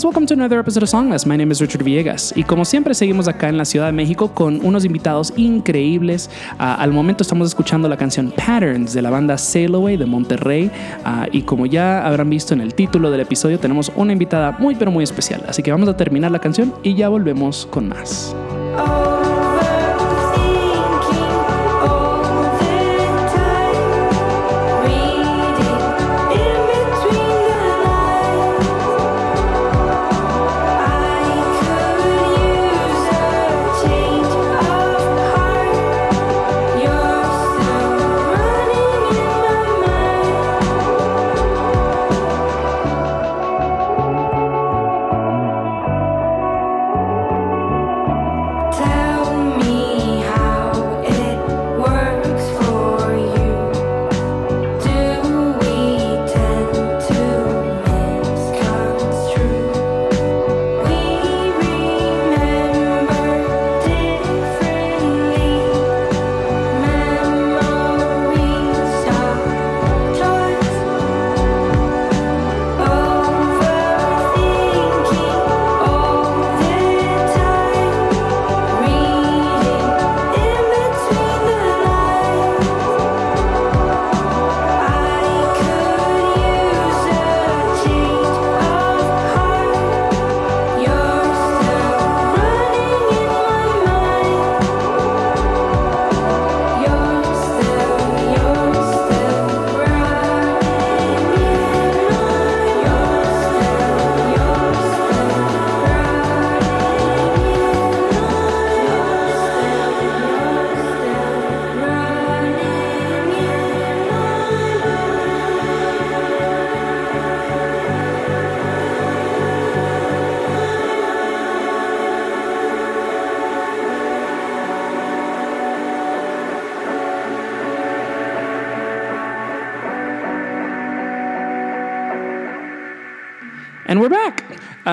Guys, welcome to another episode of Songless. My name is Richard Villegas y como siempre seguimos acá en la Ciudad de México con unos invitados increíbles. Uh, al momento estamos escuchando la canción Patterns de la banda Sail Away de Monterrey uh, y como ya habrán visto en el título del episodio tenemos una invitada muy pero muy especial. Así que vamos a terminar la canción y ya volvemos con más. And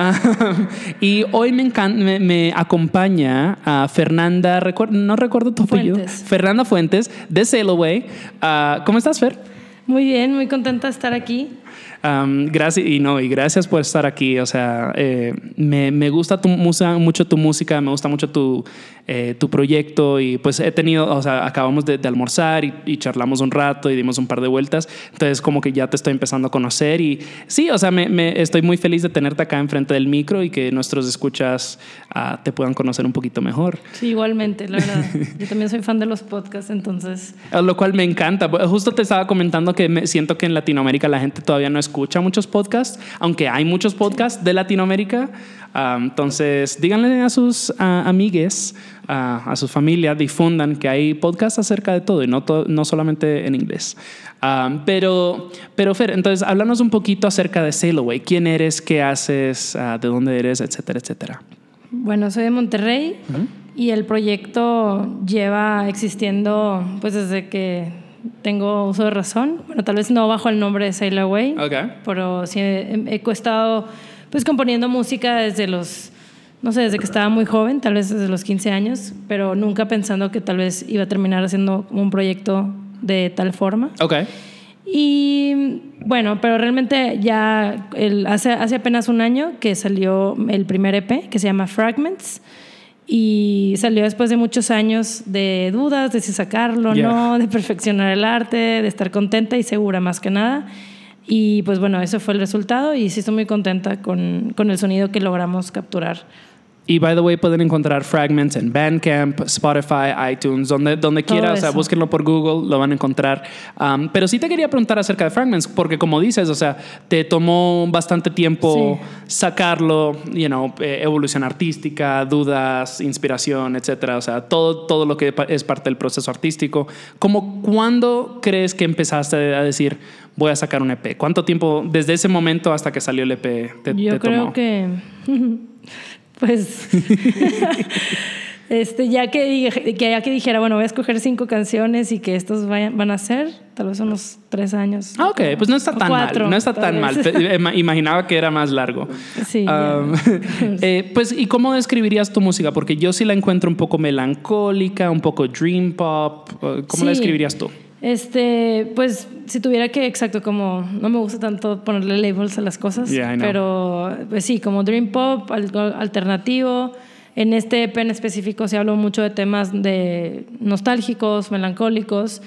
Uh, y hoy me, me, me acompaña a Fernanda, no recuerdo tu apellido. Fernanda Fuentes de Sail Away. Uh, ¿Cómo estás, Fer? Muy bien, muy contenta de estar aquí. Um, gracias y no y gracias por estar aquí o sea eh, me, me, gusta tu música mucho tu música me gusta mucho tu eh, tu proyecto y pues he tenido, o sea, acabamos de, de almorzar y, y, charlamos un rato y dimos un par de vueltas, entonces como que ya te estoy empezando a conocer y sí, o sea, me, me estoy muy feliz de tenerte acá enfrente del micro y que nuestros escuchas uh, te puedan conocer un poquito mejor. Sí, igualmente, la verdad. Yo también soy fan de los podcasts, entonces... Lo cual me encanta. Justo te estaba comentando que me siento que en Latinoamérica la gente todavía no escucha muchos podcasts, aunque hay muchos podcasts de Latinoamérica. Uh, entonces, díganle a sus uh, amigues, uh, a su familia, difundan que hay podcasts acerca de todo y no, to no solamente en inglés. pero, pero Fer, entonces, háblanos un poquito acerca de Sail Away. ¿Quién eres? ¿Qué haces? ¿De dónde eres? Etcétera, etcétera. Bueno, soy de Monterrey -huh. y el proyecto lleva existiendo pues desde que tengo uso de razón. Bueno, tal vez no bajo el nombre de Sail Away, okay. pero sí he, he estado pues componiendo música desde los, no sé, desde que estaba muy joven, tal vez desde los 15 años, pero nunca pensando que tal vez iba a terminar haciendo un proyecto de tal forma. Ok. Y bueno, pero realmente ya el, hace, hace apenas un año que salió el primer EP que se llama Fragments y salió después de muchos años de dudas de si sacarlo o yeah. no, de perfeccionar el arte, de estar contenta y segura más que nada. Y pues bueno, eso fue el resultado y sí estoy muy contenta con, con el sonido que logramos capturar. Y by the way, pueden encontrar Fragments en Bandcamp, Spotify, iTunes, donde, donde quiera. O sea, búsquenlo por Google, lo van a encontrar. Um, pero sí te quería preguntar acerca de Fragments, porque como dices, o sea, te tomó bastante tiempo sí. sacarlo, you know, evolución artística, dudas, inspiración, etcétera. O sea, todo, todo lo que es parte del proceso artístico. ¿Cómo, ¿Cuándo crees que empezaste a decir, voy a sacar un EP? ¿Cuánto tiempo, desde ese momento hasta que salió el EP, te, Yo te creo tomó? que pues este ya que, dije, que ya que dijera bueno voy a escoger cinco canciones y que estos vayan, van a ser tal vez unos tres años ah, ok pues no está tan cuatro, mal no está tan mal. imaginaba que era más largo. Sí um, eh, pues y cómo describirías tu música porque yo sí la encuentro un poco melancólica un poco dream pop cómo sí. la describirías tú Este, pues si tuviera que, exacto, como no me gusta tanto ponerle labels a las cosas, pero pues sí, como Dream Pop, algo alternativo. En este EP en específico se habló mucho de temas de nostálgicos, melancólicos,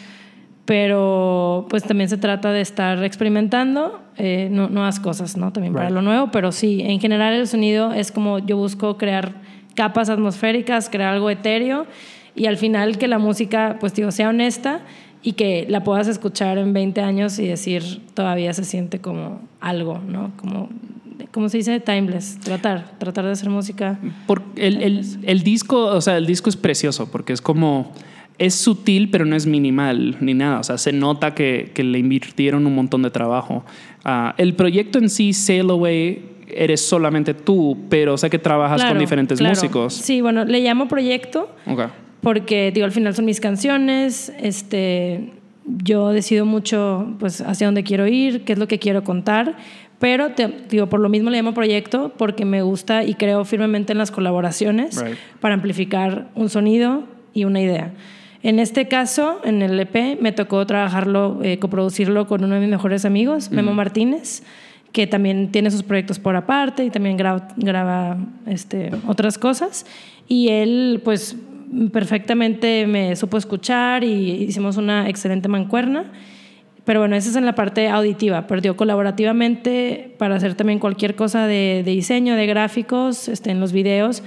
pero pues también se trata de estar experimentando eh, nuevas cosas, ¿no? También para lo nuevo, pero sí, en general el sonido es como yo busco crear capas atmosféricas, crear algo etéreo y al final que la música, pues digo, sea honesta y que la puedas escuchar en 20 años y decir, todavía se siente como algo, ¿no? Como, ¿cómo se dice? Timeless. Tratar, tratar de hacer música. Porque el, el, el, disco, o sea, el disco es precioso porque es como, es sutil, pero no es minimal ni nada. O sea, se nota que, que le invirtieron un montón de trabajo. Uh, el proyecto en sí, Sail Away, eres solamente tú, pero sé que trabajas con diferentes músicos. Sí, bueno, le llamo proyecto. Okay porque digo, al final son mis canciones, este, yo decido mucho pues hacia dónde quiero ir, qué es lo que quiero contar, pero digo, por lo mismo le llamo proyecto porque me gusta y creo firmemente en las colaboraciones para amplificar un sonido y una idea. En este caso, en el EP, me tocó trabajarlo, eh, coproducirlo con uno de mis mejores amigos, Memo Martínez, que también tiene sus proyectos por aparte y también graba, graba este, otras cosas. Y él, pues, perfectamente me supo escuchar y hicimos una excelente mancuerna. Pero bueno, esa es en la parte auditiva, perdió colaborativamente para hacer también cualquier cosa de, diseño, de gráficos, este, en los videos.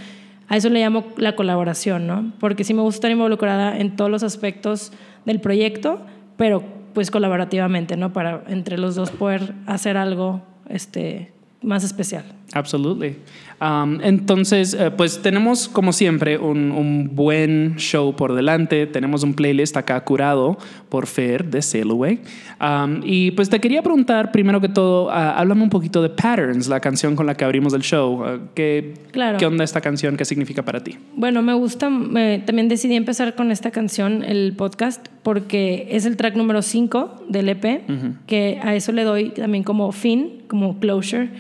A eso le llamo la colaboración, ¿no? Porque sí me gusta estar involucrada en todos los aspectos del proyecto, pero pues colaborativamente, ¿no? Para entre los dos poder hacer algo este, más especial. Absolutely. Um, entonces, eh, pues tenemos como siempre un, buen show por delante. Tenemos un playlist acá curado por Fer de Sailaway. Um, y pues te quería preguntar, primero que todo, uh, háblame un poquito de Patterns, la canción con la que abrimos el show. Uh, ¿qué, ¿Qué onda esta canción? ¿Qué significa para ti? Bueno, me gusta. también decidí empezar con esta canción, el podcast, porque es el track número 5 del EP, que a eso le doy también como fin, como closure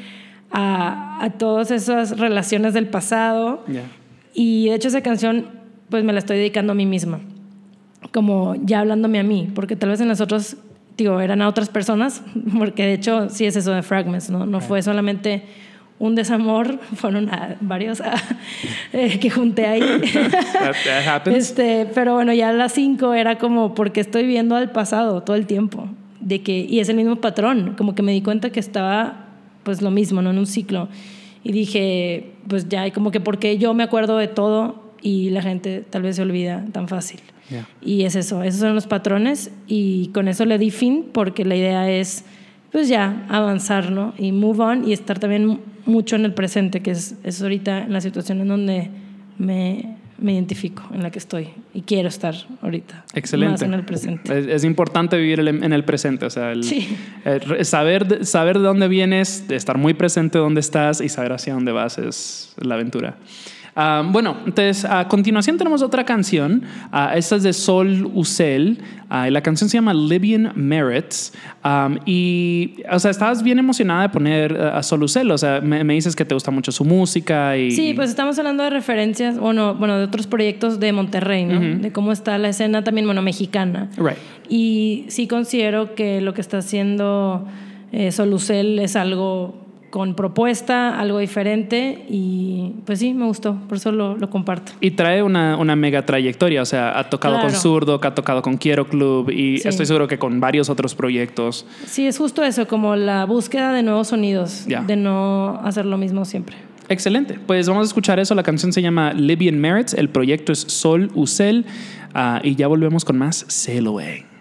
a, a todas esas relaciones del pasado. Y de hecho esa canción pues me la estoy dedicando a mí misma, como ya hablándome a mí, porque tal vez en las otras, digo, eran a otras personas, porque de hecho sí es eso de Fragments, ¿no? No fue solamente un desamor, fueron varios eh, que junté ahí. este, pero bueno, ya las cinco era como porque estoy viendo al pasado todo el tiempo. De que, y es el mismo patrón, como que me di cuenta que estaba pues lo mismo, ¿no? En un ciclo. Y dije, pues ya, como que porque yo me acuerdo de todo y la gente tal vez se olvida tan fácil. Y es eso, esos son los patrones y con eso le di fin porque la idea es, pues ya, avanzar, ¿no? Y move on y estar también mucho en el presente, que es, es ahorita en la situación en donde me, me identifico, en la que estoy y quiero estar ahorita. Excelente. Más en el presente. Es, importante vivir en el presente, o sea, saber, saber de dónde vienes, de estar muy presente donde estás y saber hacia dónde vas es la aventura. Ah, bueno, entonces a continuación tenemos otra canción. Uh, esta es de Sol Ucel. Uh, y la canción se llama Libyan Merits. Um, y, o sea, estabas bien emocionada de poner a Sol Ucel. O sea, me, dices que te gusta mucho su música. Y, sí, pues estamos hablando de referencias, bueno, bueno de otros proyectos de Monterrey, ¿no? De cómo está la escena también, bueno, mexicana. Right. Y sí considero que lo que está haciendo eh, Sol Ucel es algo con propuesta, algo diferente y pues sí, me gustó, por eso lo, comparto. Y trae una, una, mega trayectoria, o sea, ha tocado con Zurdo, ha tocado con Quiero Club y estoy seguro que con varios otros proyectos. Sí, es justo eso, como la búsqueda de nuevos sonidos, de no hacer lo mismo siempre. Excelente, pues vamos a escuchar eso, la canción se llama Libyan Merits, el proyecto es Sol Ucel ah, y ya volvemos con más Sail Away.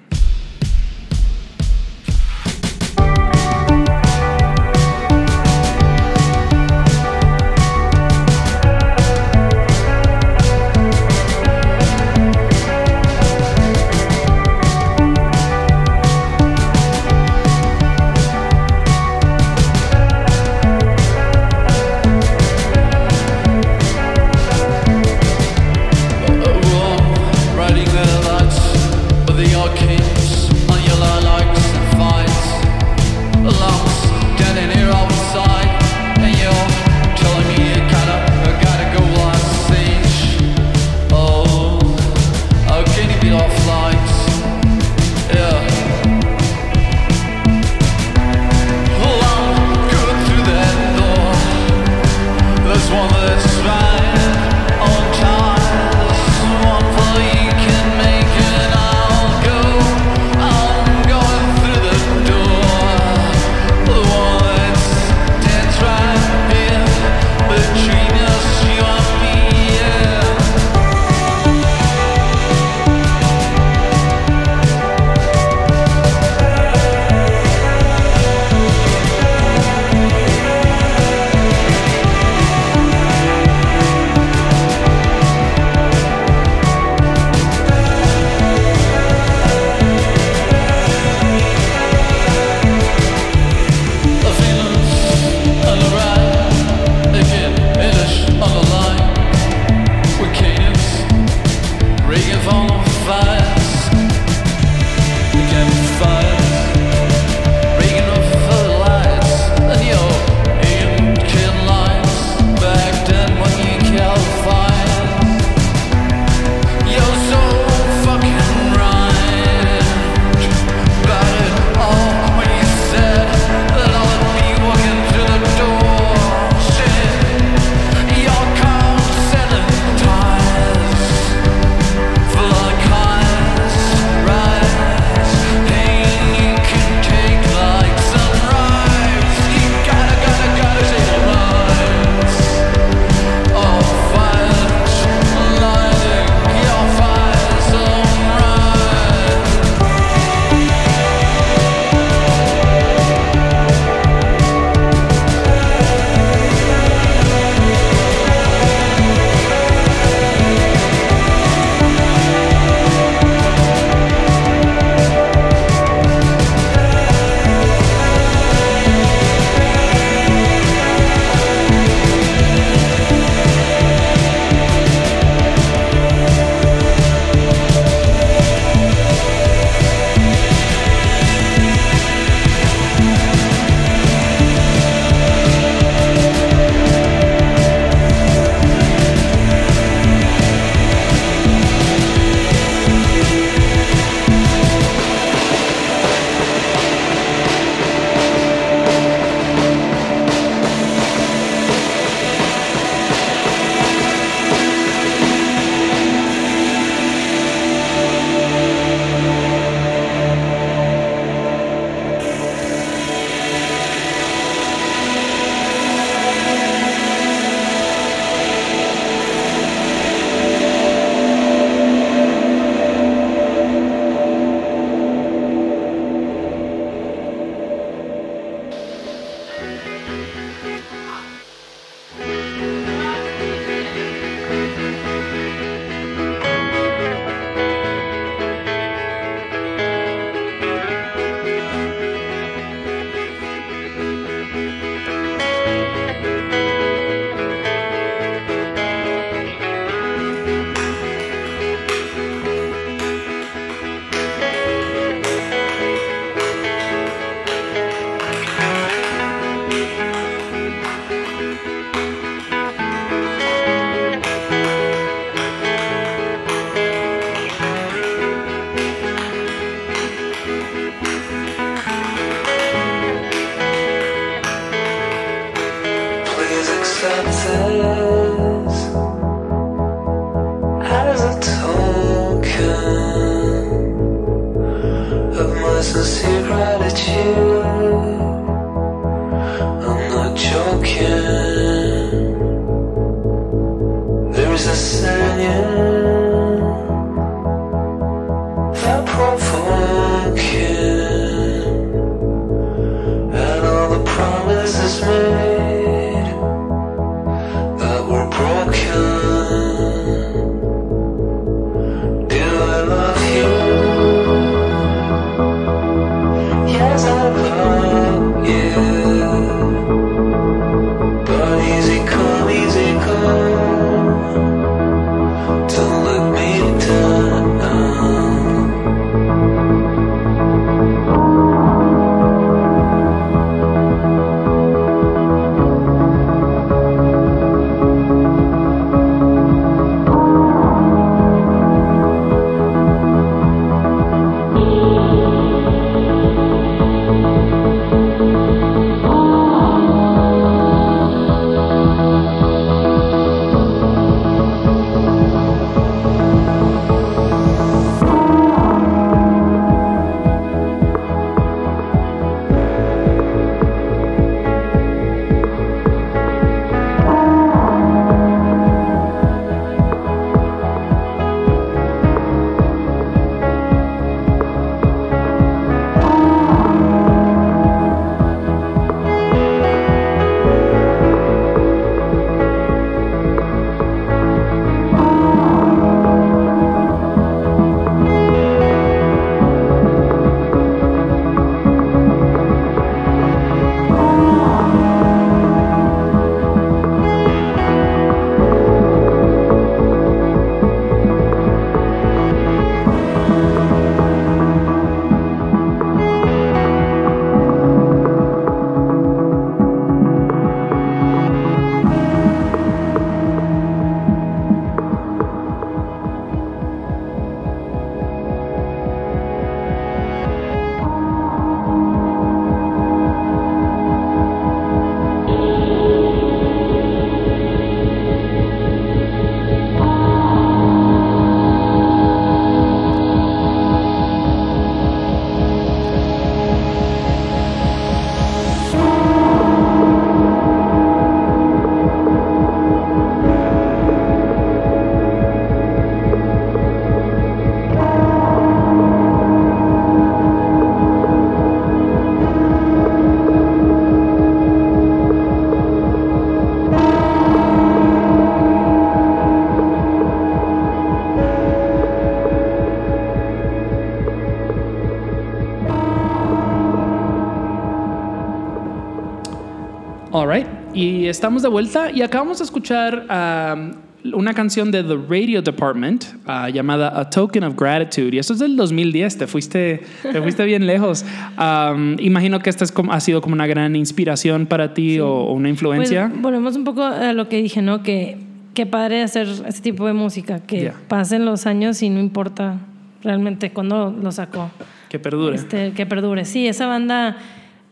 Estamos de vuelta y acabamos de escuchar um, una canción de The Radio Department uh, llamada A Token of Gratitude. Y esto es del 2010, te fuiste, te fuiste bien lejos. Um, imagino que esta es como, ha sido como una gran inspiración para ti o, una influencia. Pues, volvemos un poco a lo que dije, ¿no? Que qué padre hacer este tipo de música, que pasen los años y no importa realmente cuándo lo sacó. Que perdure. Este, que perdure. Sí, esa banda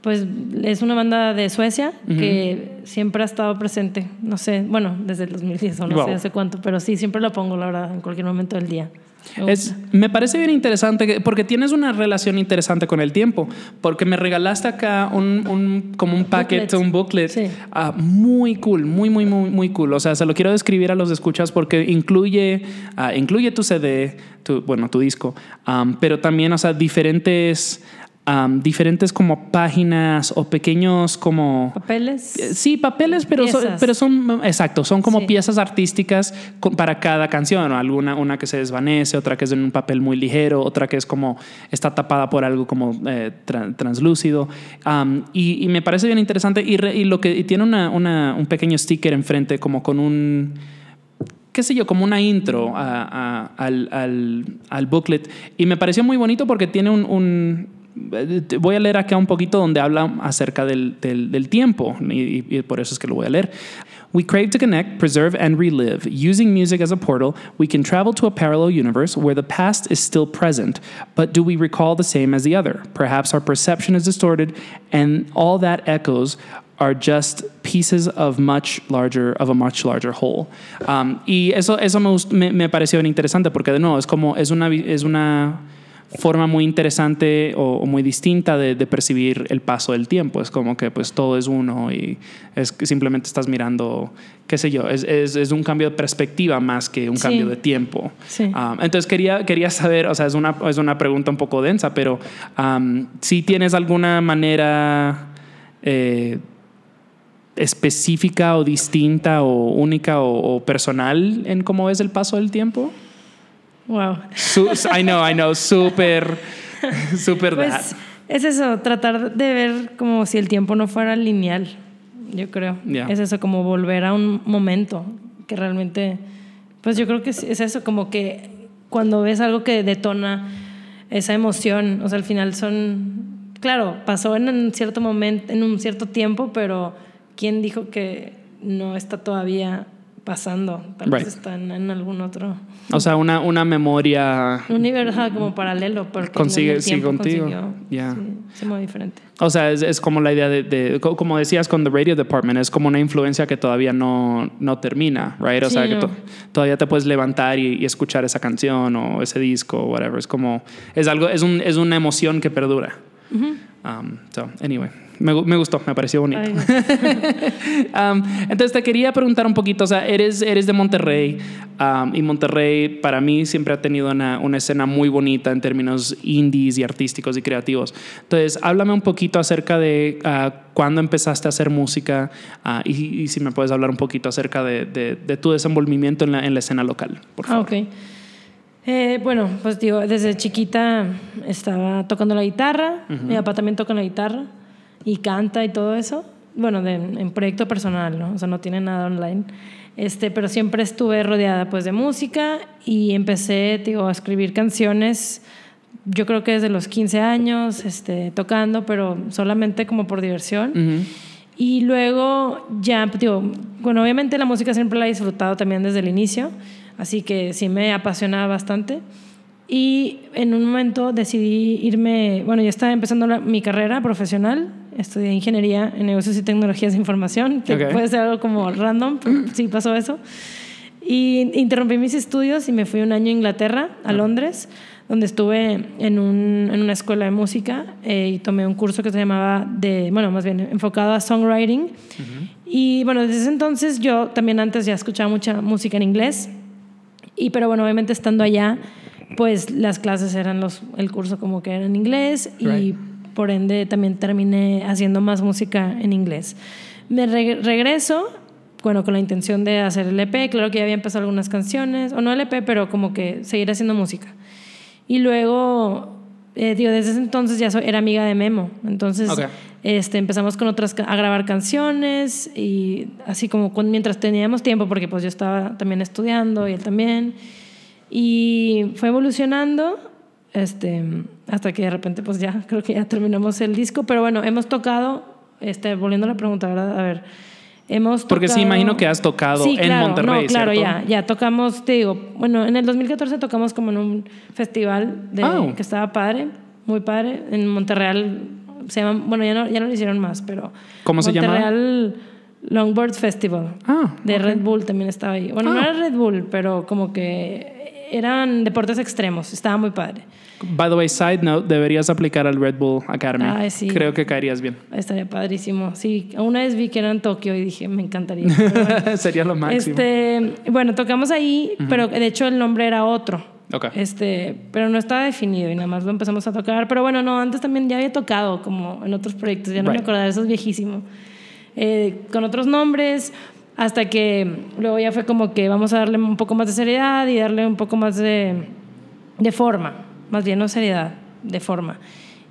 pues es una banda de Suecia que siempre ha estado presente, no sé, bueno, desde el 2010 o no sé hace cuánto, pero sí, siempre la pongo, la verdad, en cualquier momento del día. Me, es, me parece bien interesante porque tienes una relación interesante con el tiempo, porque me regalaste acá un, un como un paquete, un booklet ah, muy cool, muy, muy, muy, muy cool. O sea, se lo quiero describir a los escuchas porque incluye, uh, incluye tu CD, tu, bueno, tu disco, um, pero también, o sea, diferentes diferentes como páginas o pequeños como... Papeles. Eh, sí, papeles, pero son, pero son, exacto, son como piezas artísticas para cada canción. Alguna, una que se desvanece, otra que es en un papel muy ligero, otra que es como, está tapada por algo como eh, translúcido. y, me parece bien interesante y, lo que tiene una, una, un pequeño sticker enfrente como con un qué sé yo, como una intro al, al, al, booklet. Y me pareció muy bonito porque tiene un, voy a leer acá un poquito donde habla acerca del, del, del tiempo y, y, por eso es que lo voy a leer. We crave to connect, preserve, and relive. Using music as a portal, we can travel to a parallel universe where the past is still present, but do we recall the same as the other? Perhaps our perception is distorted, and all that echoes are just pieces of much larger of a much larger whole. Um, y eso eso me, me, pareció bien interesante porque de nuevo es como es una es una forma muy interesante o, muy distinta de, percibir el paso del tiempo. Es como que pues todo es uno y es que simplemente estás mirando, qué sé yo, es, es, un cambio de perspectiva más que un cambio de tiempo. Um, entonces quería, quería saber, o sea, es una, es una pregunta un poco densa, pero um, si tienes alguna manera... Eh, específica o distinta o única o, o personal en cómo ves el paso del tiempo? Wow. I know, I know, súper, súper pues, Es eso, tratar de ver como si el tiempo no fuera lineal, yo creo. Es eso, como volver a un momento que realmente, pues yo creo que es eso, como que cuando ves algo que detona esa emoción, o sea, al final son, claro, pasó en un cierto momento, en un cierto tiempo, pero ¿quién dijo que no está todavía pasando. Tal vez están en algún otro. O sea, una, una memoria. Un universo como paralelo. Porque consigue, sí, contigo. Ya. Sí, muy diferente. O sea, es, es, como la idea de, Como decías con The Radio Department, es como una influencia que todavía no, no termina, right? O sea, que todavía te puedes levantar y, escuchar esa canción o ese disco o whatever. Es como. Es algo. Es, un, es una emoción que perdura. um, so, anyway. Me, gustó, me pareció bonito. Um, entonces te quería preguntar un poquito, o sea, eres, eres de Monterrey um, y Monterrey para mí siempre ha tenido una, una, escena muy bonita en términos indies y artísticos y creativos. Entonces, háblame un poquito acerca de uh, cuándo empezaste a hacer música uh, y, si me puedes hablar un poquito acerca de, de, tu desenvolvimiento en la, en la, escena local, por favor. Ah, eh, bueno, pues digo, desde chiquita estaba tocando la guitarra, mi papá también toca la guitarra y canta y todo eso. Bueno, en proyecto personal, ¿no? O sea, no tiene nada online. Este, pero siempre estuve rodeada pues de música y empecé, digo, a escribir canciones. Yo creo que desde los 15 años, este, tocando, pero solamente como por diversión. Y luego ya, digo, bueno, obviamente la música siempre la he disfrutado también desde el inicio, así que sí me apasionaba bastante. Y en un momento decidí irme, bueno, yo estaba empezando mi carrera profesional, estudié ingeniería en negocios y tecnologías de información, que puede ser algo como random, pero sí pasó eso. Y interrumpí mis estudios y me fui un año a Inglaterra, a Londres, donde estuve en, un, en una escuela de música eh, y tomé un curso que se llamaba de, bueno, más bien enfocado a songwriting. Y bueno, desde ese entonces yo también antes ya escuchaba mucha música en inglés, y pero bueno, obviamente estando allá pues las clases eran los, el curso como que era en inglés y por ende también terminé haciendo más música en inglés. Me regreso, bueno, con la intención de hacer el EP, claro que ya había empezado algunas canciones, o no el EP, pero como que seguir haciendo música. Y luego, eh, digo, desde ese entonces ya era amiga de Memo, entonces este, empezamos con otras, a grabar canciones y así como mientras teníamos tiempo, porque pues yo estaba también estudiando y él también. Y fue evolucionando este, hasta que de repente, pues ya, creo que ya terminamos el disco. Pero bueno, hemos tocado, este, volviendo a la pregunta, ¿verdad? A ver. Hemos Porque sí, imagino que has tocado en Monterrey. No, claro, ya, ya tocamos, te digo, bueno, en el 2014 tocamos como en un festival de, ah. que estaba padre, muy padre, en Monterreal, se llama, bueno, ya no, ya no lo hicieron más, pero... ¿Cómo se llama? Monterreal Longboard Festival. Ah, de Red Bull también estaba ahí. Bueno, no ah. era Red Bull, pero como que eran deportes extremos, estaba muy padre. By the way, side note, deberías aplicar al Red Bull Academy. Creo que caerías bien. Estaría padrísimo. Sí, una vez vi que era en Tokio y dije, me encantaría. Sería lo máximo. Este, bueno, tocamos ahí, pero de hecho el nombre era otro. Okay. Este, pero no estaba definido y nada más lo empezamos a tocar. Pero bueno, no, antes también ya había tocado como en otros proyectos, ya no me acordaba, eso es viejísimo. Eh, con otros nombres, hasta que luego ya fue como que vamos a darle un poco más de seriedad y darle un poco más de, de forma, más bien no seriedad, de forma.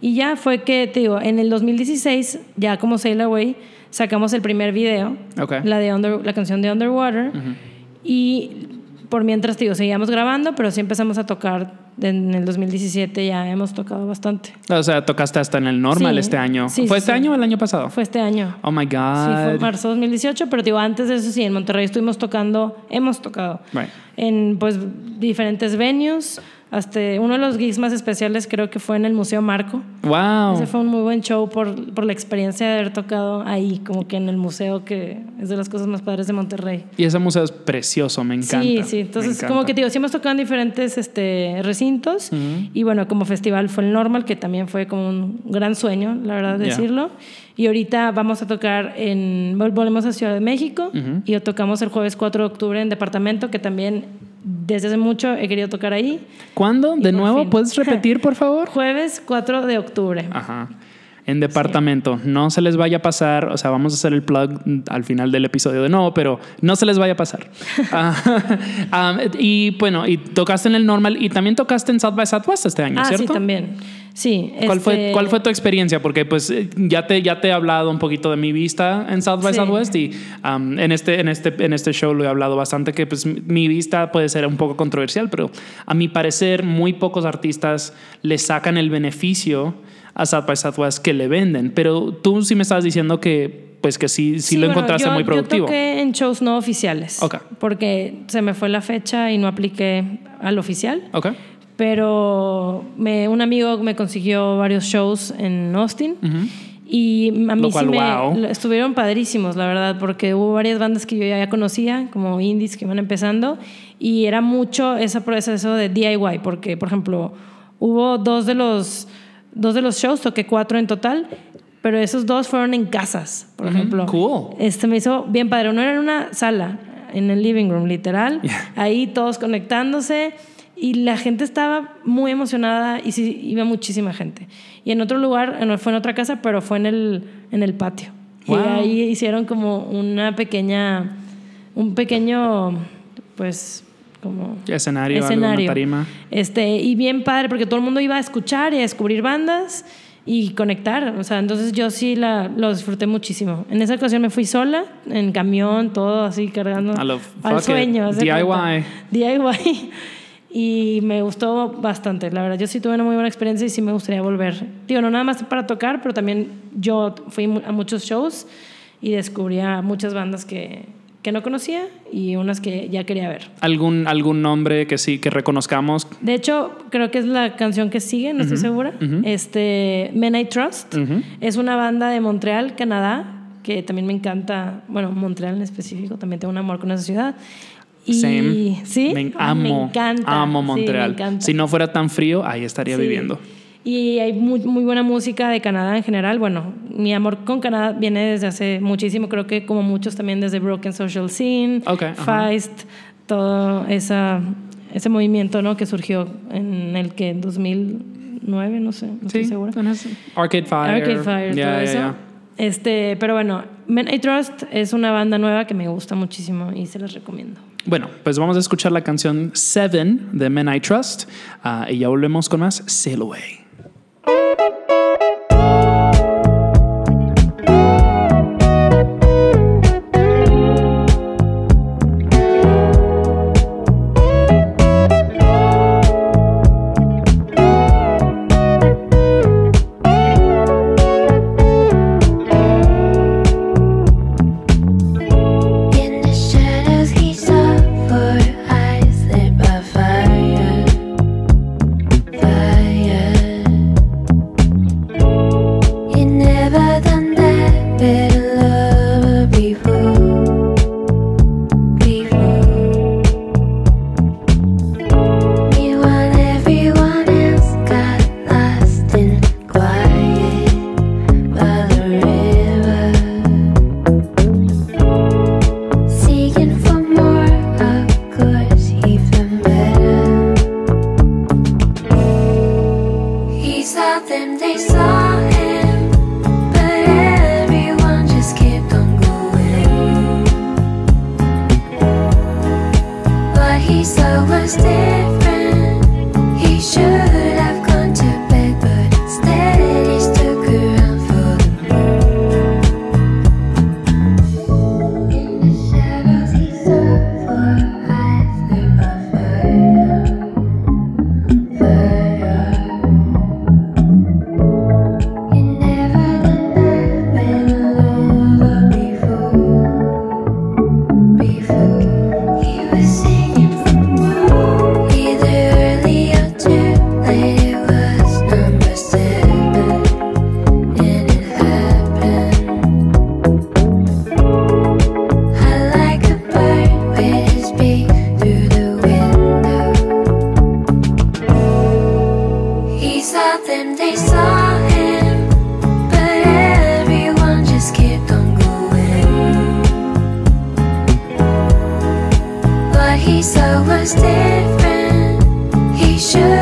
Y ya fue que, te digo, en el 2016, ya como Sail Away, sacamos el primer video, la, de la canción de Underwater, y por mientras, digo, seguíamos grabando, pero sí empezamos a tocar en el 2017, ya hemos tocado bastante. O sea, tocaste hasta en el normal este año. ¿Fue este año o el año pasado? Fue este año. Oh my God. Sí, fue marzo 2018, pero digo, antes de eso sí, en Monterrey estuvimos tocando, hemos tocado en pues diferentes venues hasta uno de los gigs más especiales creo que fue en el Museo Marco. ¡Wow! Ese fue un muy buen show por, por, la experiencia de haber tocado ahí, como que en el museo, que es de las cosas más padres de Monterrey. Y ese museo es precioso, me encanta. Sí, sí. Entonces, como que digo, sí hemos tocado en diferentes este, recintos. Y bueno, como festival fue el Normal, que también fue como un gran sueño, la verdad, decirlo. Y ahorita vamos a tocar en. Volvemos a Ciudad de México. Y tocamos el jueves 4 de octubre en Departamento, que también desde hace mucho he querido tocar ahí. ¿Cuándo? ¿De nuevo? ¿Puedes repetir, por favor? Jueves 4 de octubre. Ajá. En departamento. No se les vaya a pasar, o sea, vamos a hacer el plug al final del episodio de nuevo, pero no se les vaya a pasar. Ah, ah, y bueno, y tocaste en el normal y también tocaste en South by Southwest este año, ¿cierto? Ah, sí, también. Sí. ¿Cuál, fue, este ¿Cuál fue tu experiencia? Porque pues ya te, ya te he hablado un poquito de mi vista en South by Southwest y um, en, este, en, este, en este show lo he hablado bastante que pues mi vista puede ser un poco controversial, pero a mi parecer muy pocos artistas le sacan el beneficio a South by Southwest que le venden. Pero tú sí me estabas diciendo que pues que sí, sí, lo encontraste muy productivo. Yo toqué en shows no oficiales. Porque se me fue la fecha y no apliqué al oficial. Okay pero me, un amigo me consiguió varios shows en Austin. Y a mí sí me estuvieron padrísimos, la verdad, porque hubo varias bandas que yo ya conocía, como indies que iban empezando, y era mucho ese proceso de DIY, porque, por ejemplo, hubo dos de los, dos de los shows, toqué cuatro en total, pero esos dos fueron en casas, por ejemplo. Cool. Este me hizo bien padre. Uno era en una sala, en el living room, literal, ahí todos conectándose y la gente estaba muy emocionada y sí, iba muchísima gente. Y en otro lugar, fue en otra casa, pero fue en el, en el patio. Y ahí hicieron como una pequeña, un pequeño, pues, como... Escenario, escenario. tarima. Este, y bien padre, porque todo el mundo iba a escuchar y a descubrir bandas y conectar. O sea, entonces yo sí la, lo disfruté muchísimo. En esa ocasión me fui sola, en camión, todo así, cargando al sueño. DIY. DIY y me gustó bastante. La verdad, yo sí tuve una muy buena experiencia y sí me gustaría volver. Digo, no nada más para tocar, pero también yo fui a muchos shows y descubrí a muchas bandas que, que no conocía y unas que ya quería ver. ¿Algún, algún nombre que sí, que reconozcamos? De hecho, creo que es la canción que sigue, no estoy segura. este, Men I Trust. Es una banda de Montreal, Canadá, que también me encanta. Bueno, Montreal en específico, también tengo un amor con esa ciudad. Y, ¿sí? Me, amo, encanta. amo Montreal. si no fuera tan frío, ahí estaría viviendo. Y hay muy, muy, buena música de Canadá en general. Bueno, mi amor con Canadá viene desde hace muchísimo, creo que como muchos también desde Broken Social Scene, Feist, todo esa, ese movimiento ¿no? que surgió en el que en 2009, no sé, no estoy segura. Arcade Fire. Arcade Fire, todo eso. Este, pero bueno, Men I Trust es una banda nueva que me gusta muchísimo y se las recomiendo. Bueno, pues vamos a escuchar la canción Seven de Men I Trust uh, y ya volvemos con más Sail Away. saw was different. He should.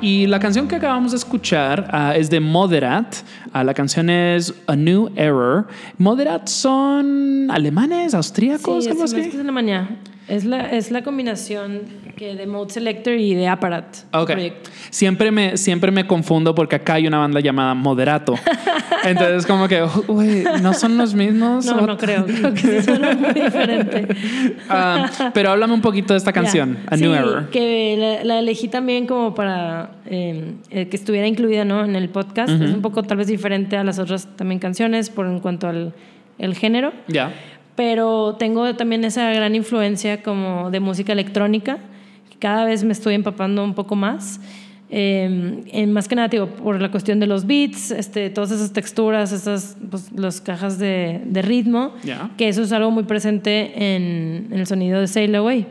Y la canción que acabamos de escuchar uh, es de Moderat. Uh, la canción es A New Error. Moderat son alemanes, austríacos, sí, algo es, así. Es Alemania. Es la, es la combinación que de Mode Selector y de Apparat. Ok. Siempre me, siempre me confundo porque acá hay una banda llamada Moderato. Entonces, como que, uy, ¿no son los mismos? No, no creo. Creo que sí son muy diferentes. Um, pero háblame un poquito de esta canción, A sí, New Error. que la, la, elegí también como para eh, que estuviera incluida ¿no? en el podcast. Es un poco tal vez diferente a las otras también canciones por en cuanto al el género. Ya pero tengo también esa gran influencia como de música electrónica. Cada vez me estoy empapando un poco más. Eh, en más que nada, digo, por la cuestión de los beats, este, todas esas texturas, esas pues, las cajas de, de ritmo, yeah. que eso es algo muy presente en, en el sonido de Sail Away.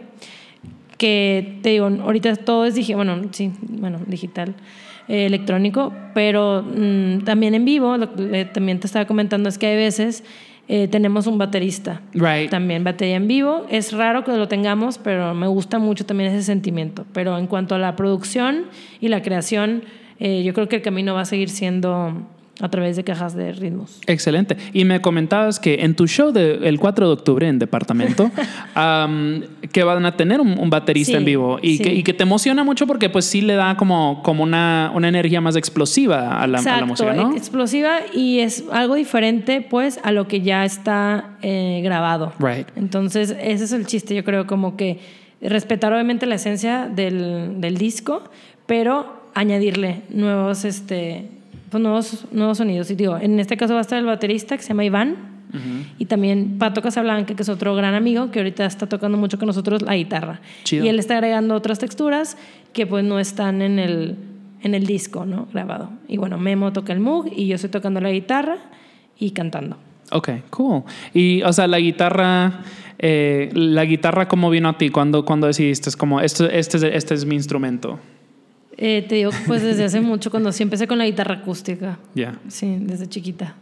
Que te digo, ahorita todo es dije, bueno, sí, bueno, digital, eh, electrónico, pero mmm, también en vivo, lo que también te estaba comentando es que hay veces eh, tenemos un baterista. Right. También batería en vivo. Es raro que lo tengamos, pero me gusta mucho también ese sentimiento. Pero en cuanto a la producción y la creación, eh, yo creo que el camino va a seguir siendo a través de cajas de ritmos. Excelente. Y me comentabas que en tu show del de, 4 de octubre en Departamento, um, que van a tener un, un baterista Sí, en vivo y, sí. que, y que te emociona mucho porque pues sí le da como, como una, una energía más explosiva a la, a la música, ¿no? explosiva y es algo diferente pues a lo que ya está eh, grabado. Right. Entonces ese es el chiste, yo creo como que respetar obviamente la esencia del, del disco, pero añadirle nuevos, este, pues nuevos, nuevos sonidos. Y digo, en este caso va a estar el baterista que se llama Iván. Y también Pato Casablanca, que es otro gran amigo, que ahorita está tocando mucho con nosotros la guitarra. Chido. Y él está agregando otras texturas que pues no están en el, en el disco, ¿no? Grabado. Y bueno, Memo toca el Moog y yo estoy tocando la guitarra y cantando. Ok, cool. Y, o sea, la guitarra, eh, la guitarra, ¿cómo vino a ti? ¿Cuándo, cuando decidiste? Es como, este, este, es, este es mi instrumento. Eh, te digo, pues desde hace mucho, cuando sí empecé con la guitarra acústica. Ya. Sí, desde chiquita.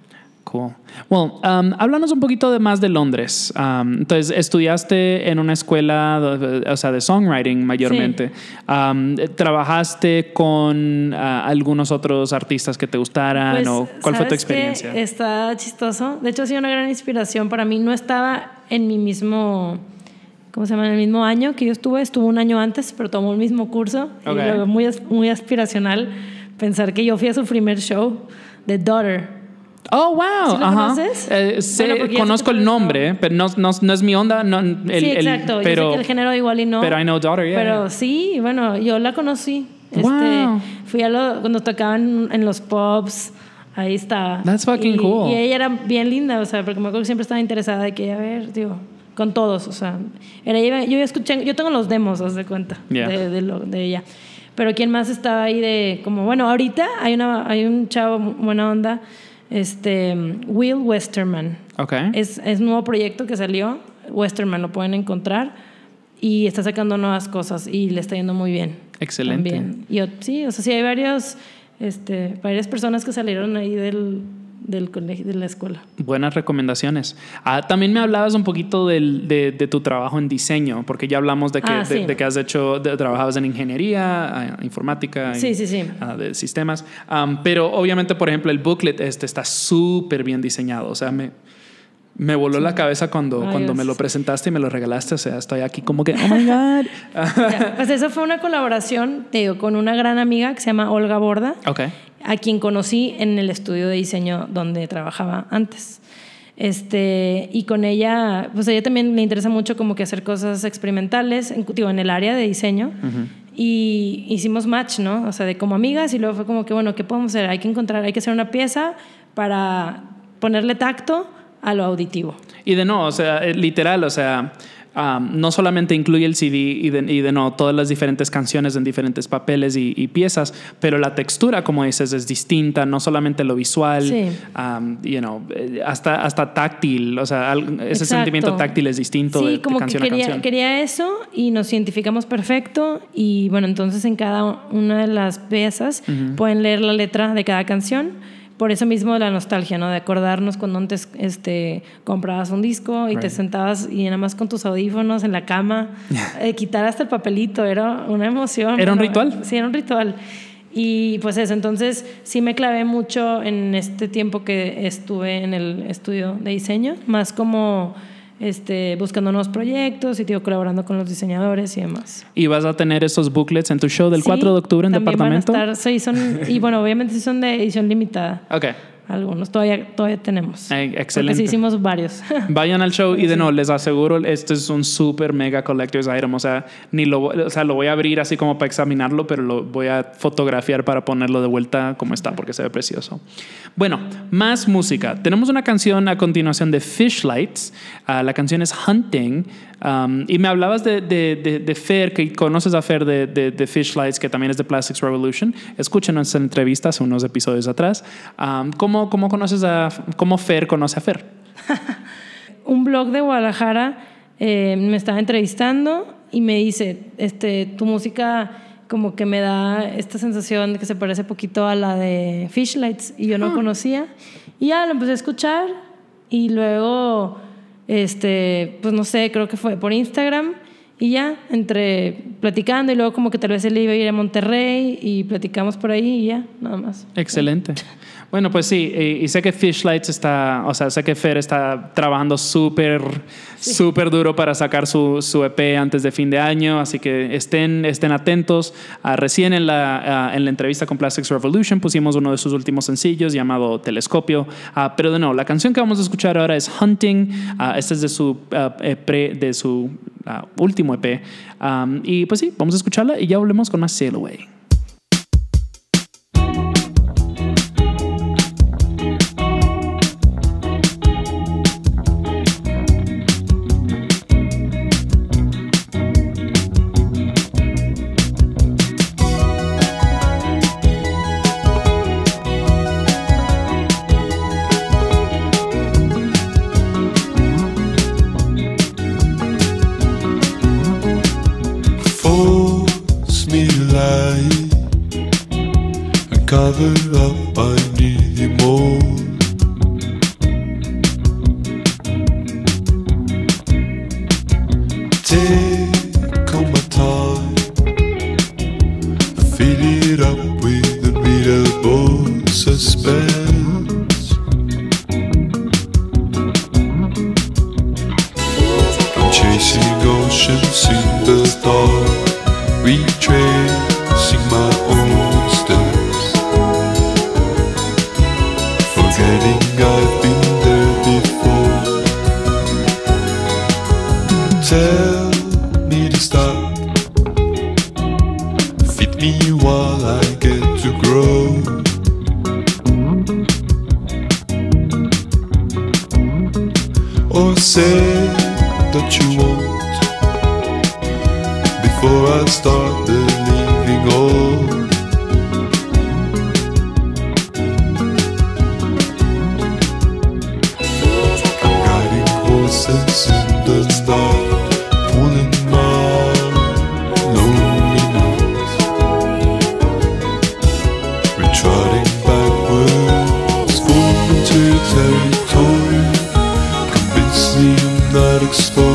Cool. Well, um, háblanos un poquito de más de Londres. Um, entonces, estudiaste en una escuela, o sea, de songwriting mayormente. Um, ¿Trabajaste con uh, algunos otros artistas que te gustaran? Pues, o ¿Cuál fue tu experiencia? Está chistoso. De hecho, ha sido una gran inspiración para mí. No estaba en mi mismo, ¿cómo se llama? En el mismo año que yo estuve. Estuvo un año antes, pero tomó el mismo curso. Ok. Y luego muy, muy aspiracional pensar que yo fui a su primer show, The Daughter. Oh, wow. ¿Sí lo Ajá. conoces? Eh, sé- Bueno, conozco el nombre, pero no, no, no es mi onda. No, el, sí, el- exacto. pero, yo sé que el género igual y no. pero I know Daughter, yeah. Pero sí, bueno, yo la conocí. Este, Wow. Fui a lo, cuando tocaban en los pubs, ahí estaba. That's fucking y, cool. Y ella era bien linda, o sea, porque me acuerdo que siempre estaba interesada de que, a ver, digo, con todos, o sea, era, yo escuché, yo tengo los demos, haz de cuenta, Yeah. de, de, lo- de ella. Pero quién más estaba ahí de, como, bueno, ahorita hay, una, hay un chavo buena onda, este, Will Westerman. Ok. Es, es nuevo proyecto que salió, Westerman lo pueden encontrar y está sacando nuevas cosas y le está yendo muy bien. Excelente. También. Y sí, o sea, sí hay varios, este, varias personas que salieron ahí del, del colegio, de la escuela. Buenas recomendaciones. Ah, también me hablabas un poquito del- de, de tu trabajo en diseño, porque ya hablamos de que, Ah, de, sí. de que has hecho, de- trabajabas en ingeniería, ah, informática, Sí, sí, sí. ah, de sistemas. Am, pero obviamente, por ejemplo, el booklet este está súper bien diseñado. O sea, me, me voló la cabeza cuando, Ay, cuando me lo presentaste y me lo regalaste. O sea, estoy aquí como que, oh my God. Pues eso fue una colaboración, te digo, con una gran amiga que se llama Olga Borda, ok. A quien conocí en el estudio de diseño donde trabajaba antes. Este, y con ella, pues a ella también le interesa mucho como que hacer cosas experimentales, en, digo, en el área de diseño. Y hicimos match, ¿no? O sea, de como amigas y luego fue como que, bueno, ¿qué podemos hacer? Hay que encontrar, hay que hacer una pieza para ponerle tacto a lo auditivo. Y de no, o sea, eh, literal, o sea, um, no solamente incluye el CD y de, y de no, todas las diferentes canciones en diferentes papeles y, y piezas, pero la textura, como dices, es distinta, no solamente lo visual, Sí. um, you know, hasta, hasta táctil, o sea, ese Exacto. sentimiento táctil es distinto Sí, de, de como que canción a quería, canción. quería eso y nos identificamos perfecto y bueno, entonces en cada una de las piezas pueden leer la letra de cada canción, por eso mismo la nostalgia, ¿no? De acordarnos cuando antes este, comprabas un disco y te sentabas y nada más con tus audífonos en la cama, eh, quitar hasta el papelito, era una emoción. ¿Era un ritual? Sí, era un ritual. Y pues eso, entonces sí me clavé mucho en este tiempo que estuve en el estudio de diseño, más como este, buscando nuevos proyectos y tío, colaborando con los diseñadores y demás. ¿Y vas a tener esos booklets en tu show del 4 de octubre en departamento? Van a estar, sí, son, y bueno, obviamente son de edición limitada. Ok. Algunos todavía, todavía tenemos. excelente. Porque sí hicimos varios. Vayan al show y de no, les aseguro, este es un super mega collector's item. O sea, ni lo, o sea, lo voy a abrir así como para examinarlo, pero lo voy a fotografiar para ponerlo de vuelta como está, porque se ve precioso. Bueno, más música. Tenemos una canción a continuación de Fishlights. Uh, la canción es Hunting. Um, y me hablabas de, de, de, Fer, que conoces a Fer de, de, Fishlights, que también es de Plastics Revolution. Escuchen nuestra entrevista hace unos episodios atrás. Um, ¿cómo, ¿Cómo conoces a, cómo Fer conoce a Fer? Un blog de Guadalajara eh, me estaba entrevistando y me dice, este, tu música como que me da esta sensación de que se parece poquito a la de Fishlights y yo no ah. conocía. Y ya lo empecé a escuchar y luego, este, pues no sé, creo que fue por Instagram y ya, entre platicando y luego como que tal vez él iba a ir a Monterrey y platicamos por ahí y ya, nada más. Excelente. Bueno, pues sí, y, sé que Fishlights está, o sea, sé que Fer está trabajando súper, súper duro para sacar su, su, EP antes de fin de año, así que estén, estén atentos. Uh, recién en la, en la entrevista con Plastics Revolution pusimos uno de sus últimos sencillos llamado Telescopio, uh, pero de nuevo, la canción que vamos a escuchar ahora es Hunting, uh, esta es de su, EP, de su último EP, um, y pues sí, vamos a escucharla y ya volvemos con más Sail Away. territorial. Convince me I'm not exposed.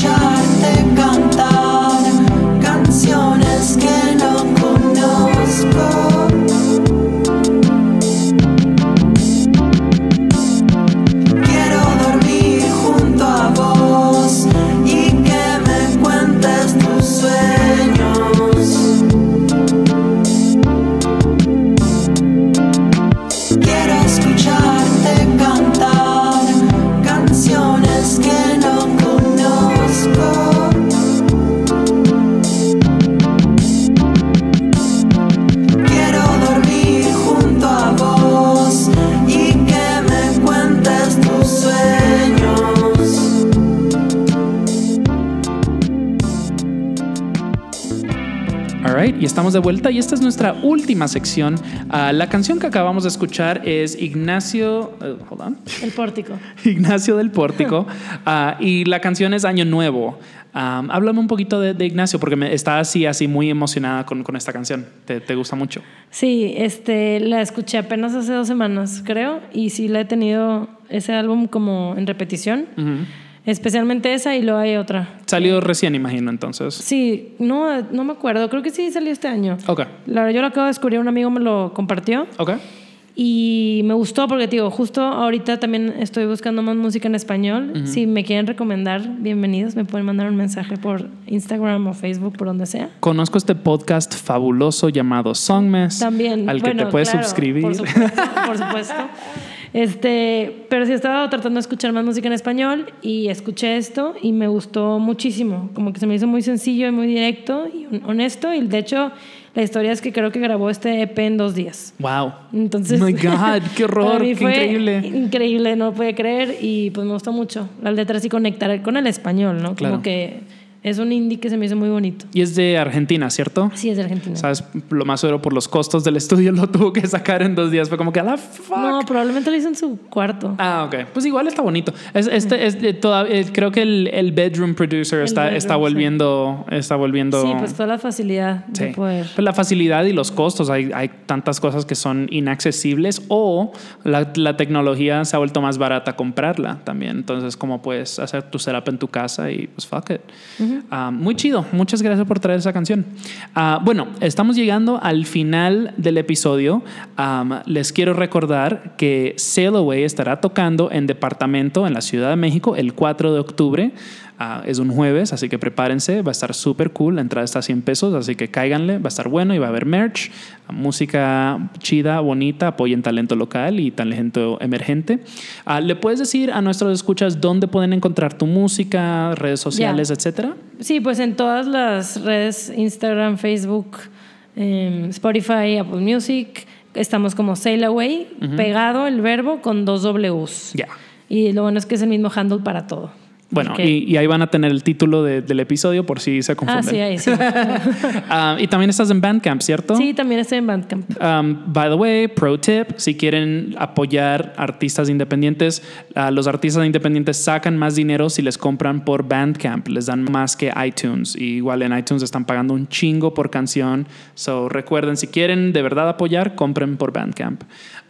child. De vuelta y esta es nuestra última sección. Ah, la canción que acabamos de escuchar es Ignacio. Eh, El Pórtico. Ignacio del Pórtico. Ah, y la canción es Año Nuevo. háblame un poquito de, Ignacio, porque me, está así, así muy emocionada con, con esta canción. ¿Te, ¿Te, gusta mucho? Sí, este, la escuché apenas hace dos semanas, creo, y sí la he tenido ese álbum como en repetición. Especialmente esa y luego hay otra. Salió recién, imagino, entonces. Sí, no, no me acuerdo. Creo que sí salió este año. Ok. La verdad, yo lo acabo de descubrir, un amigo me lo compartió. Ok. Y me gustó porque, digo, justo ahorita también estoy buscando más música en español. Si me quieren recomendar, bienvenidos. Me pueden mandar un mensaje por Instagram o Facebook, por donde sea. Conozco este podcast fabuloso llamado Songmes. También. Al que te puedes suscribir. Por supuesto. Por supuesto. Este, pero sí estaba tratando de escuchar más música en español y escuché esto y me gustó muchísimo. Como que se me hizo muy sencillo y muy directo y honesto. Y de hecho, la historia es que creo que grabó este EP en dos días. Wow. Entonces. My God, qué horror, qué increíble. Increíble, no puede creer. Y pues me gustó mucho las letras y conectar con el español, ¿no? Como que es un indie que se me hizo muy bonito. Y es de Argentina, ¿cierto? Sí, es de Argentina. ¿Sabes? Lo más seguro por los costos del estudio lo tuvo que sacar en dos días. Fue como que a la fuck. No, probablemente lo hizo en su cuarto. Ah, ok. Pues igual está bonito. Es, este, es de toda, eh, creo que el, el, bedroom producer está, está volviendo. Está volviendo. Sí, pues toda la facilidad de poder. Pues la facilidad y los costos. Hay, hay tantas cosas que son inaccesibles o la, la tecnología se ha vuelto más barata comprarla también. Entonces, como puedes hacer tu setup en tu casa y pues fuck it. Ah, muy chido. Muchas gracias por traer esa canción. Ah, bueno, estamos llegando al final del episodio. Am, les quiero recordar que Sail Away estará tocando en departamento en la Ciudad de México el 4 de octubre. Ah, es un jueves, así que prepárense, va a estar súper cool, la entrada está a 100 pesos, así que cáiganle, va a estar bueno y va a haber merch, música chida, bonita, apoyen talento local y talento emergente. Ah, ¿Le puedes decir a nuestros escuchas dónde pueden encontrar tu música, redes sociales, etcétera? Sí, pues en todas las redes, Instagram, Facebook, em, Spotify, Apple Music, estamos como Sail Away, pegado el verbo con dos Ws. Ya. Y lo bueno es que es el mismo handle para todo. Bueno, Ok. y, y ahí van a tener el título de- del episodio por si se Ah, confunden. sí, ahí sí. Ah, y también estás en Bandcamp, ¿cierto? sí, también estoy en Bandcamp. Um, by the way, pro tip, si quieren apoyar artistas independientes, ah, los artistas independientes sacan más dinero si les compran por Bandcamp, les dan más que iTunes. Y igual en iTunes están pagando un chingo por canción. So recuerden, si quieren de verdad apoyar, compren por Bandcamp.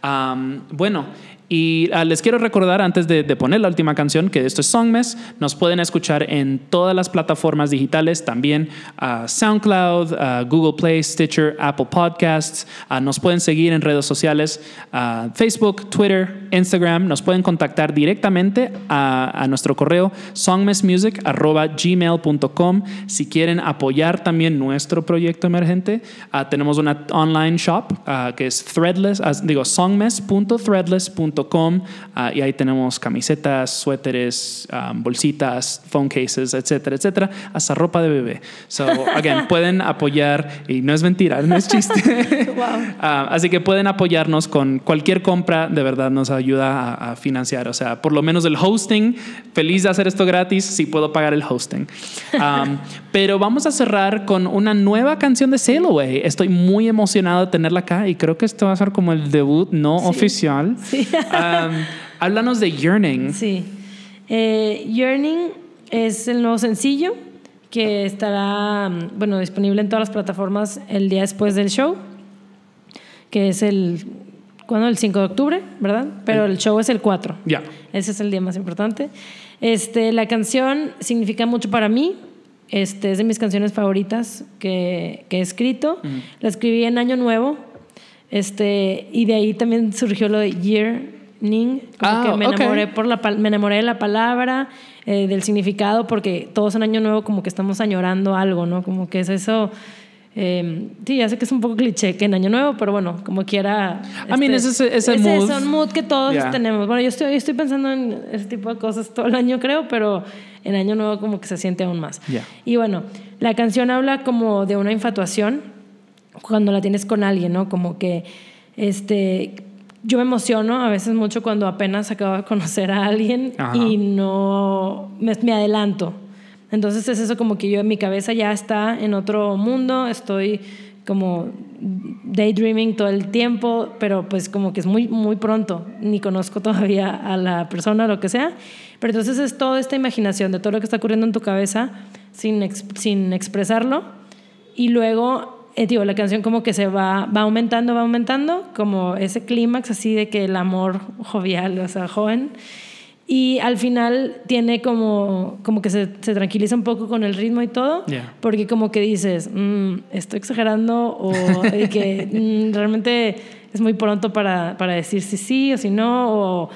Um, bueno, y ah, les quiero recordar antes de, poner la última canción que esto es Songmes. Nos pueden escuchar en todas las plataformas digitales, también ah, SoundCloud, Google Play, Stitcher, Apple Podcasts. Nos pueden seguir en redes sociales, Facebook, Twitter, Instagram. Nos pueden contactar directamente a, a nuestro correo songmessmusic@gmail.com si quieren apoyar también nuestro proyecto emergente. ah, tenemos una online shop ah, que es threadless, ah, digo songmess.threadless.com y ahí tenemos camisetas, suéteres, bolsitas, phone cases, etcétera, etcétera, hasta ropa de bebé. So, again, pueden apoyar y no es mentira, no es chiste. Así que pueden apoyarnos con cualquier compra, de verdad nos ayuda a, a financiar. O sea, por lo menos el hosting, feliz de hacer esto gratis, si puedo pagar el hosting. Um, pero vamos a cerrar con una nueva canción de Sail Away. Estoy muy emocionado de tenerla acá y creo que esto va a ser como el debut no oficial. Sí. Um, háblanos de Yearning. Sí. Eh, Yearning es el nuevo sencillo que estará bueno, disponible en todas las plataformas el día después del show, que es el, ¿cuándo? El 5 de octubre, ¿verdad? Pero el show es el 4. Ya. Ese es el día más importante. Este, la canción significa mucho para mí. Este, es de mis canciones favoritas que, que he escrito. La escribí en Año Nuevo. Este, y de ahí también surgió lo de yearning. Como Ah, que me enamoré, por la, me enamoré de la palabra, eh, del significado, porque todos en Año Nuevo como que estamos añorando algo, ¿no? Como que es eso... eh, sí, ya sé que es un poco cliché que en Año Nuevo, pero bueno, como quiera. I mean, es ese- es mood. eso, un mood que todos Yeah. tenemos. Bueno, yo estoy, estoy pensando en ese tipo de cosas todo el año, creo, pero en Año Nuevo como que se siente aún más. Yeah. Y bueno, la canción habla como de una infatuación cuando la tienes con alguien, ¿no? Como que este yo me emociono a veces mucho cuando apenas acabo de conocer a alguien Ajá. y no me, me adelanto. Entonces es eso como que yo mi cabeza ya está en otro mundo, estoy como daydreaming todo el tiempo, pero pues como que es muy, muy pronto, ni conozco todavía a la persona o lo que sea. Pero entonces es toda esta imaginación de todo lo que está ocurriendo en tu cabeza sin, sin expresarlo y luego, eh, digo, la canción como que se va, va aumentando, va aumentando, como ese clímax así de que el amor jovial, o sea, joven. Y al final tiene como, como que se, se tranquiliza un poco con el ritmo y todo, Yeah. porque como que dices, "Mm, estoy exagerando o que mm, realmente es muy pronto para, para decir si sí o si no, o,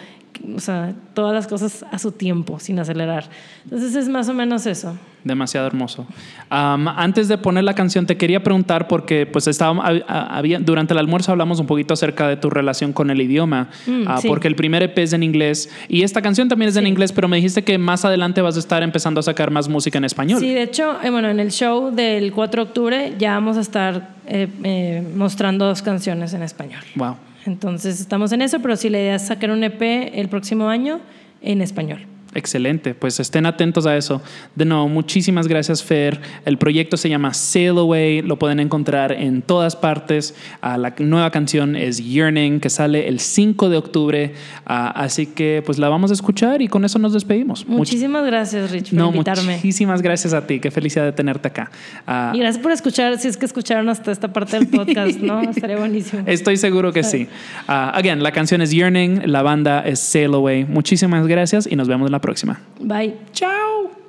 o sea, todas las cosas a su tiempo, sin acelerar. Entonces es más o menos eso. Demasiado hermoso. Am, antes de poner la canción, te quería preguntar, porque pues estábamos, hab- había, durante el almuerzo hablamos un poquito acerca de tu relación con el idioma, Mm, Ah, sí. porque el primer EP es en inglés y esta canción también es en Sí. inglés, pero me dijiste que más adelante vas a estar empezando a sacar más música en español. Sí, de hecho, eh, bueno, en el show del 4 de octubre ya vamos a estar eh, eh, mostrando dos canciones en español. Wow. Entonces estamos en eso, pero sí la idea es sacar un EP el próximo año en español. Excelente, pues estén atentos a eso. De nuevo, muchísimas gracias, Fer. El proyecto se llama Sail Away, lo pueden encontrar en todas partes. Ah, la nueva canción es Yearning, que sale el 5 de octubre. Ah, así que pues la vamos a escuchar y con eso nos despedimos. Much- Muchísimas gracias, Rich, por no, invitarme. muchísimas gracias a ti. Qué felicidad de tenerte acá. Ah, Y gracias por escuchar, si es que escucharon hasta esta parte del podcast, ¿no? Estaría buenísimo. Estoy seguro que sí. Again, la canción es Yearning, la banda es Sail Away. Muchísimas gracias y nos vemos la próxima. Bye. Chao.